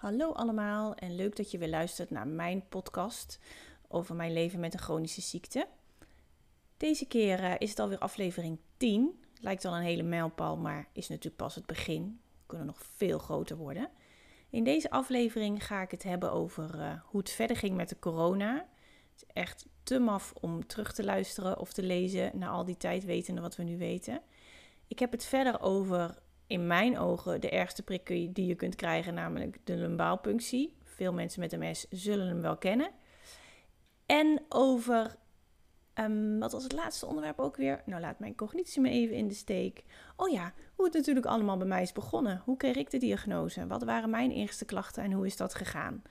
Hallo allemaal en leuk dat je weer luistert naar mijn podcast over mijn leven met een chronische ziekte. Deze keer eh, is het alweer aflevering 10. Lijkt al een hele mijlpaal, maar is natuurlijk pas het begin. We kunnen nog veel groter worden. In deze aflevering ga ik het hebben over eh, hoe het verder ging met de corona. Het is echt te maf om terug te luisteren of te lezen na al die tijd wetende wat we nu weten. Ik heb het verder over in mijn ogen de ergste prik die je kunt krijgen, namelijk de lumbaalpunctie. Veel mensen met MS zullen hem wel kennen. En over, um, wat was het laatste onderwerp ook weer? Nou, laat mijn cognitie me even in de steek. Oh ja, hoe het natuurlijk allemaal bij mij is begonnen. Hoe kreeg ik de diagnose? Wat waren mijn eerste klachten en hoe is dat gegaan?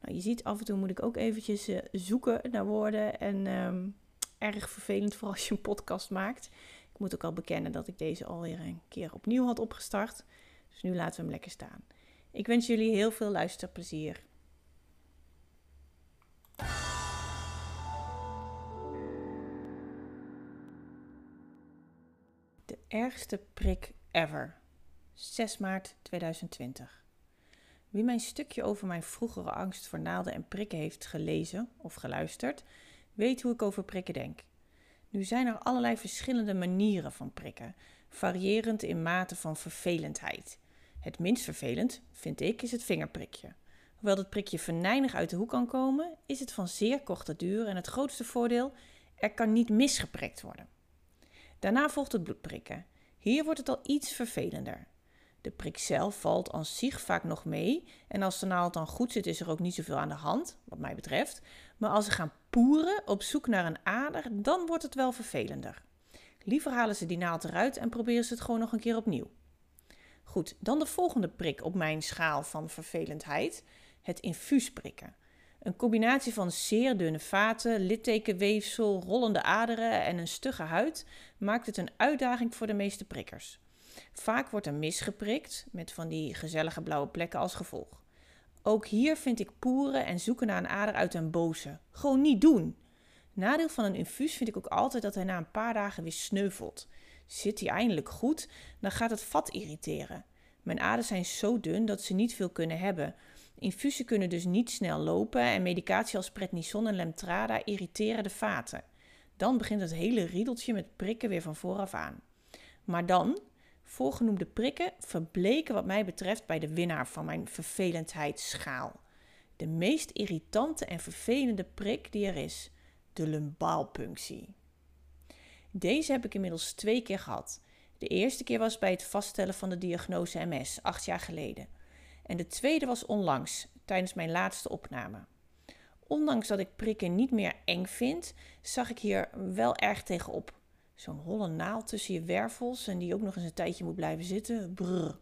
Nou, je ziet, af en toe moet ik ook eventjes uh, zoeken naar woorden. En um, erg vervelend voor als je een podcast maakt. Ik moet ook al bekennen dat ik deze alweer een keer opnieuw had opgestart. Dus nu laten we hem lekker staan. Ik wens jullie heel veel luisterplezier. De ergste prik ever. 6 maart 2020. Wie mijn stukje over mijn vroegere angst voor naalden en prikken heeft gelezen of geluisterd, weet hoe ik over prikken denk. Nu zijn er allerlei verschillende manieren van prikken, variërend in mate van vervelendheid. Het minst vervelend, vind ik, is het vingerprikje. Hoewel het prikje venijnig uit de hoek kan komen, is het van zeer korte duur en het grootste voordeel, er kan niet misgeprikt worden. Daarna volgt het bloedprikken. Hier wordt het al iets vervelender. De prik zelf valt aan zich vaak nog mee. En als de naald dan goed zit, is er ook niet zoveel aan de hand, wat mij betreft. Maar als ze gaan poeren op zoek naar een ader, dan wordt het wel vervelender. Liever halen ze die naald eruit en proberen ze het gewoon nog een keer opnieuw. Goed, dan de volgende prik op mijn schaal van vervelendheid: het infuus prikken. Een combinatie van zeer dunne vaten, littekenweefsel, rollende aderen en een stugge huid maakt het een uitdaging voor de meeste prikkers. Vaak wordt er misgeprikt, met van die gezellige blauwe plekken als gevolg. Ook hier vind ik poeren en zoeken naar een ader uit een boze. Gewoon niet doen. Nadeel van een infuus vind ik ook altijd dat hij na een paar dagen weer sneuvelt. Zit hij eindelijk goed, dan gaat het vat irriteren. Mijn aders zijn zo dun dat ze niet veel kunnen hebben. Infusen kunnen dus niet snel lopen en medicatie als prednison en lemtrada irriteren de vaten. Dan begint het hele riedeltje met prikken weer van vooraf aan. Maar dan, Voorgenoemde prikken verbleken wat mij betreft bij de winnaar van mijn vervelendheidsschaal. De meest irritante en vervelende prik die er is, de lumbaalpunctie. Deze heb ik inmiddels twee keer gehad. De eerste keer was bij het vaststellen van de diagnose MS, acht jaar geleden. En de tweede was onlangs, tijdens mijn laatste opname. Ondanks dat ik prikken niet meer eng vind, zag ik hier wel erg tegenop. Zo'n holle naald tussen je wervels en die ook nog eens een tijdje moet blijven zitten. Brrr.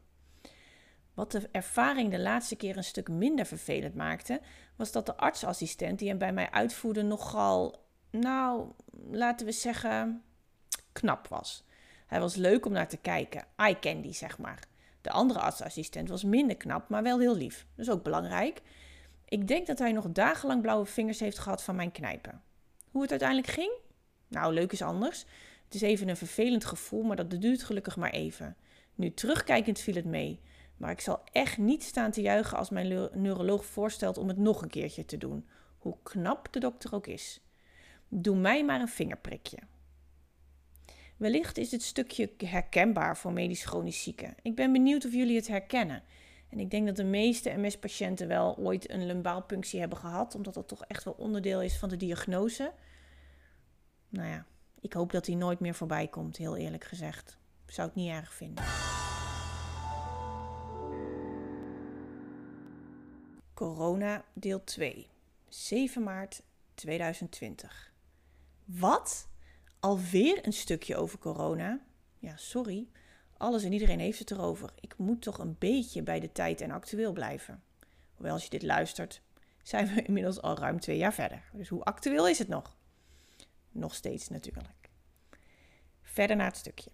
Wat de ervaring de laatste keer een stuk minder vervelend maakte, was dat de artsassistent die hem bij mij uitvoerde nogal, nou, laten we zeggen, knap was. Hij was leuk om naar te kijken, eye candy zeg maar. De andere artsassistent was minder knap, maar wel heel lief. Is ook belangrijk. Ik denk dat hij nog dagenlang blauwe vingers heeft gehad van mijn knijpen. Hoe het uiteindelijk ging? Nou, leuk is anders. Het is even een vervelend gevoel, maar dat duurt gelukkig maar even. Nu terugkijkend viel het mee. Maar ik zal echt niet staan te juichen als mijn neuroloog voorstelt om het nog een keertje te doen. Hoe knap de dokter ook is. Doe mij maar een vingerprikje. Wellicht is dit stukje herkenbaar voor medisch chronisch zieken. Ik ben benieuwd of jullie het herkennen. En ik denk dat de meeste MS-patiënten wel ooit een lumbaalpunctie hebben gehad, omdat dat toch echt wel onderdeel is van de diagnose. Nou ja, ik hoop dat hij nooit meer voorbij komt, heel eerlijk gezegd. Zou het niet erg vinden. Corona deel 2. 7 maart 2020. Wat? Alweer een stukje over corona? Ja, sorry. Alles en iedereen heeft het erover. Ik moet toch een beetje bij de tijd en actueel blijven. Hoewel, als je dit luistert, zijn we inmiddels al ruim twee jaar verder. Dus hoe actueel is het nog? Nog steeds natuurlijk. Verder naar het stukje.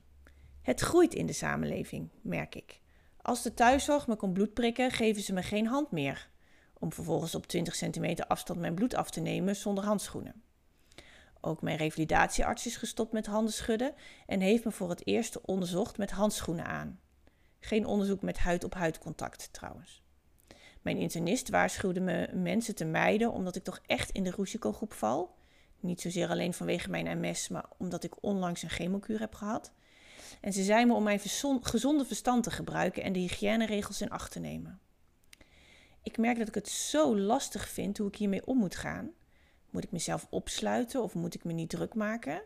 Het groeit in de samenleving, merk ik. Als de thuiszorg me kon bloed prikken, geven ze me geen hand meer. Om vervolgens op 20 centimeter afstand mijn bloed af te nemen zonder handschoenen. Ook mijn revalidatiearts is gestopt met handen schudden en heeft me voor het eerst onderzocht met handschoenen aan. Geen onderzoek met huid-op-huid contact trouwens. Mijn internist waarschuwde me mensen te mijden omdat ik toch echt in de risicogroep val. Niet zozeer alleen vanwege mijn MS, maar omdat ik onlangs een chemokuur heb gehad. En ze zei me om mijn gezonde verstand te gebruiken en de hygiëneregels in acht te nemen. Ik merk dat ik het zo lastig vind hoe ik hiermee om moet gaan. Moet ik mezelf opsluiten of moet ik me niet druk maken?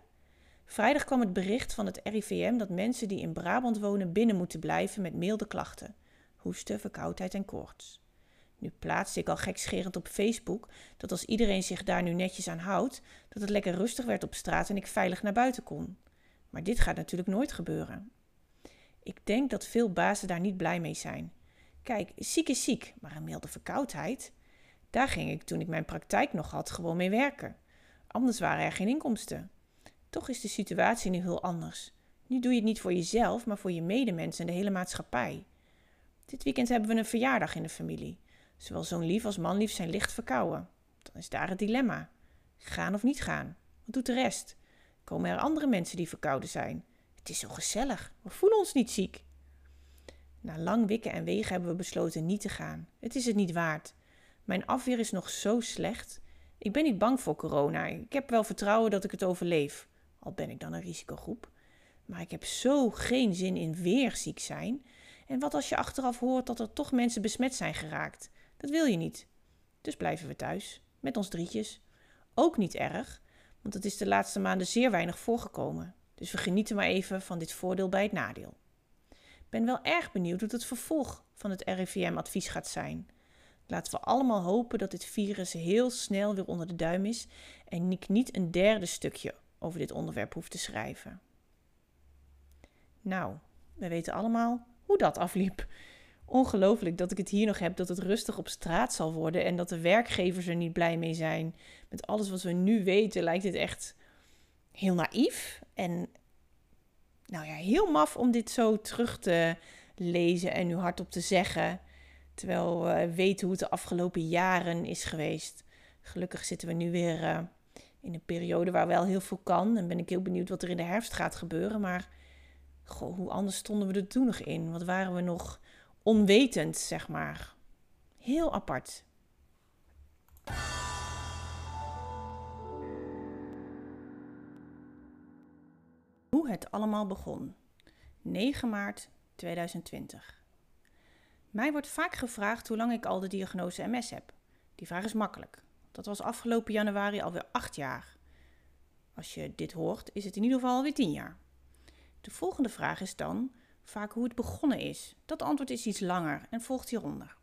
Vrijdag kwam het bericht van het RIVM dat mensen die in Brabant wonen binnen moeten blijven met milde klachten: hoesten, verkoudheid en koorts. Nu plaatste ik al gekscherend op Facebook dat als iedereen zich daar nu netjes aan houdt, dat het lekker rustig werd op straat en ik veilig naar buiten kon. Maar dit gaat natuurlijk nooit gebeuren. Ik denk dat veel bazen daar niet blij mee zijn. Kijk, ziek is ziek, maar een milde verkoudheid. Daar ging ik toen ik mijn praktijk nog had gewoon mee werken. Anders waren er geen inkomsten. Toch is de situatie nu heel anders. Nu doe je het niet voor jezelf, maar voor je medemensen en de hele maatschappij. Dit weekend hebben we een verjaardag in de familie. Zowel zoon lief als man lief zijn licht verkouden. Dan is daar het dilemma. Gaan of niet gaan? Wat doet de rest? Komen er andere mensen die verkouden zijn? Het is zo gezellig. We voelen ons niet ziek. Na lang wikken en wegen hebben we besloten niet te gaan. Het is het niet waard. Mijn afweer is nog zo slecht. Ik ben niet bang voor corona. Ik heb wel vertrouwen dat ik het overleef. Al ben ik dan een risicogroep. Maar ik heb zo geen zin in weer ziek zijn. En wat als je achteraf hoort dat er toch mensen besmet zijn geraakt? Dat wil je niet. Dus blijven we thuis. Met ons drietjes. Ook niet erg, want het is de laatste maanden zeer weinig voorgekomen. Dus we genieten maar even van dit voordeel bij het nadeel. Ik ben wel erg benieuwd wat het vervolg van het RIVM-advies gaat zijn. Laten we allemaal hopen dat dit virus heel snel weer onder de duim is en ik niet een derde stukje over dit onderwerp hoef te schrijven. Nou, we weten allemaal hoe dat afliep. Ongelooflijk dat ik het hier nog heb, dat het rustig op straat zal worden en dat de werkgevers er niet blij mee zijn. Met alles wat we nu weten lijkt dit echt heel naïef en nou ja, heel maf om dit zo terug te lezen en nu hardop te zeggen. Terwijl we weten hoe het de afgelopen jaren is geweest. Gelukkig zitten we nu weer uh, in een periode waar wel heel veel kan. En ben ik heel benieuwd wat er in de herfst gaat gebeuren. Maar hoe anders stonden we er toen nog in? Wat waren we nog onwetend, zeg maar. Heel apart. Hoe het allemaal begon. 9 maart 2020. Mij wordt vaak gevraagd hoe lang ik al de diagnose MS heb. Die vraag is makkelijk. Dat was afgelopen januari alweer 8 jaar. Als je dit hoort, is het in ieder geval alweer 10 jaar. De volgende vraag is dan vaak hoe het begonnen is. Dat antwoord is iets langer en volgt hieronder.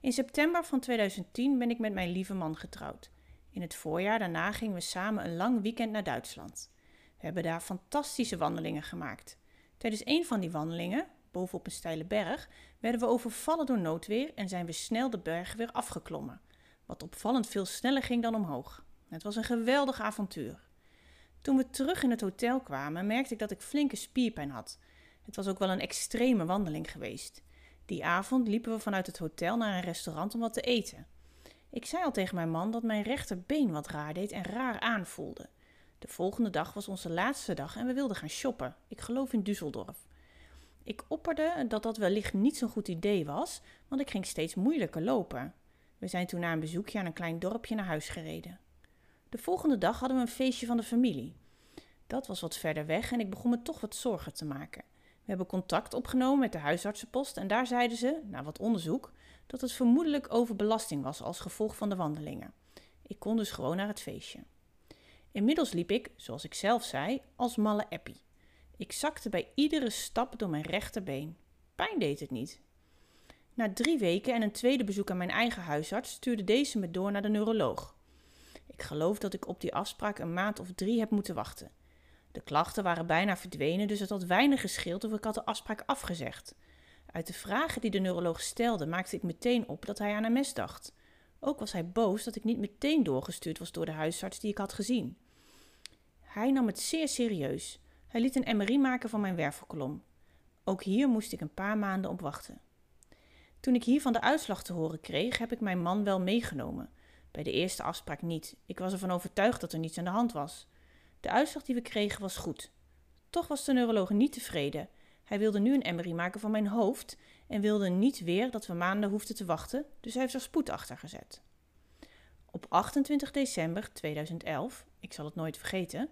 In september van 2010 ben ik met mijn lieve man getrouwd. In het voorjaar daarna gingen we samen een lang weekend naar Duitsland. We hebben daar fantastische wandelingen gemaakt. Tijdens een van die wandelingen, bovenop een steile berg, werden we overvallen door noodweer en zijn we snel de berg weer afgeklommen. Wat opvallend veel sneller ging dan omhoog. Het was een geweldig avontuur. Toen we terug in het hotel kwamen, merkte ik dat ik flinke spierpijn had. Het was ook wel een extreme wandeling geweest. Die avond liepen we vanuit het hotel naar een restaurant om wat te eten. Ik zei al tegen mijn man dat mijn rechterbeen wat raar deed en raar aanvoelde. De volgende dag was onze laatste dag en we wilden gaan shoppen. Ik geloof in Düsseldorf. Ik opperde dat dat wellicht niet zo'n goed idee was, want ik ging steeds moeilijker lopen. We zijn toen na een bezoekje aan een klein dorpje naar huis gereden. De volgende dag hadden we een feestje van de familie. Dat was wat verder weg en ik begon me toch wat zorgen te maken. We hebben contact opgenomen met de huisartsenpost en daar zeiden ze, na wat onderzoek, dat het vermoedelijk overbelasting was als gevolg van de wandelingen. Ik kon dus gewoon naar het feestje. Inmiddels liep ik, zoals ik zelf zei, als malle eppie. Ik zakte bij iedere stap door mijn rechterbeen. Pijn deed het niet. Na drie weken en een tweede bezoek aan mijn eigen huisarts stuurde deze me door naar de neuroloog. Ik geloof dat ik op die afspraak een maand of drie heb moeten wachten. De klachten waren bijna verdwenen, dus het had weinig gescheeld of ik had de afspraak afgezegd. Uit de vragen die de neuroloog stelde, maakte ik meteen op dat hij aan MS dacht. Ook was hij boos dat ik niet meteen doorgestuurd was door de huisarts die ik had gezien. Hij nam het zeer serieus. Hij liet een MRI maken van mijn wervelkolom. Ook hier moest ik een paar maanden op wachten. Toen ik hiervan de uitslag te horen kreeg, heb ik mijn man wel meegenomen. Bij de eerste afspraak niet. Ik was ervan overtuigd dat er niets aan de hand was. De uitslag die we kregen was goed. Toch was de neuroloog niet tevreden. Hij wilde nu een MRI maken van mijn hoofd en wilde niet weer dat we maanden hoefden te wachten, dus hij heeft er spoed achter gezet. Op 28 december 2011, ik zal het nooit vergeten,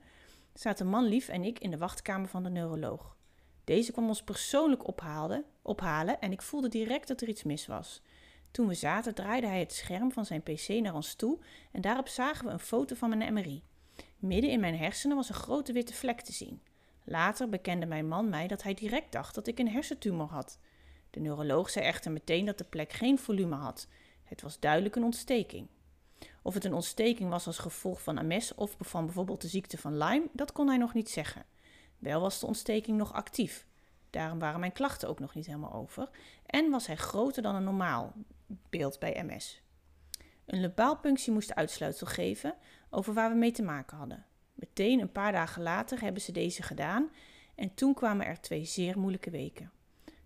zaten Manlief en ik in de wachtkamer van de neuroloog. Deze kwam ons persoonlijk ophalen, ophalen en ik voelde direct dat er iets mis was. Toen we zaten draaide hij het scherm van zijn pc naar ons toe en daarop zagen we een foto van mijn MRI. Midden in mijn hersenen was een grote witte vlek te zien. Later bekende mijn man mij dat hij direct dacht dat ik een hersentumor had. De neuroloog zei echter meteen dat de plek geen volume had. Het was duidelijk een ontsteking. Of het een ontsteking was als gevolg van MS of van bijvoorbeeld de ziekte van Lyme, dat kon hij nog niet zeggen. Wel was de ontsteking nog actief. Daarom waren mijn klachten ook nog niet helemaal over. En was hij groter dan een normaal beeld bij MS. Een lubaalpunctie moest uitsluitsel geven over waar we mee te maken hadden. Meteen een paar dagen later hebben ze deze gedaan en toen kwamen er twee zeer moeilijke weken.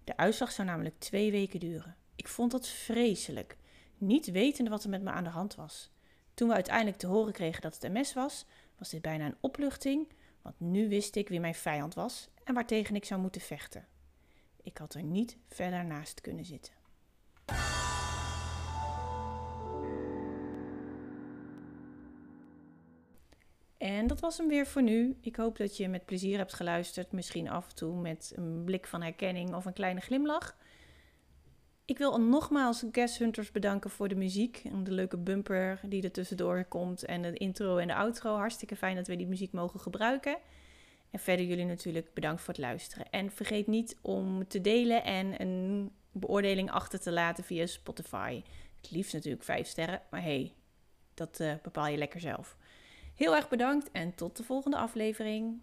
De uitslag zou namelijk twee weken duren. Ik vond dat vreselijk, niet wetende wat er met me aan de hand was. Toen we uiteindelijk te horen kregen dat het MS was, was dit bijna een opluchting, want nu wist ik wie mijn vijand was en waartegen ik zou moeten vechten. Ik had er niet verder naast kunnen zitten. En dat was hem weer voor nu. Ik hoop dat je met plezier hebt geluisterd. Misschien af en toe met een blik van herkenning of een kleine glimlach. Ik wil nogmaals Guest Hunters bedanken voor de muziek en de leuke bumper die er tussendoor komt. En de intro en de outro. Hartstikke fijn dat we die muziek mogen gebruiken. En verder jullie natuurlijk bedankt voor het luisteren. En vergeet niet om te delen en een beoordeling achter te laten via Spotify. Het liefst natuurlijk 5 sterren, maar hey, dat uh, bepaal je lekker zelf. Heel erg bedankt en tot de volgende aflevering.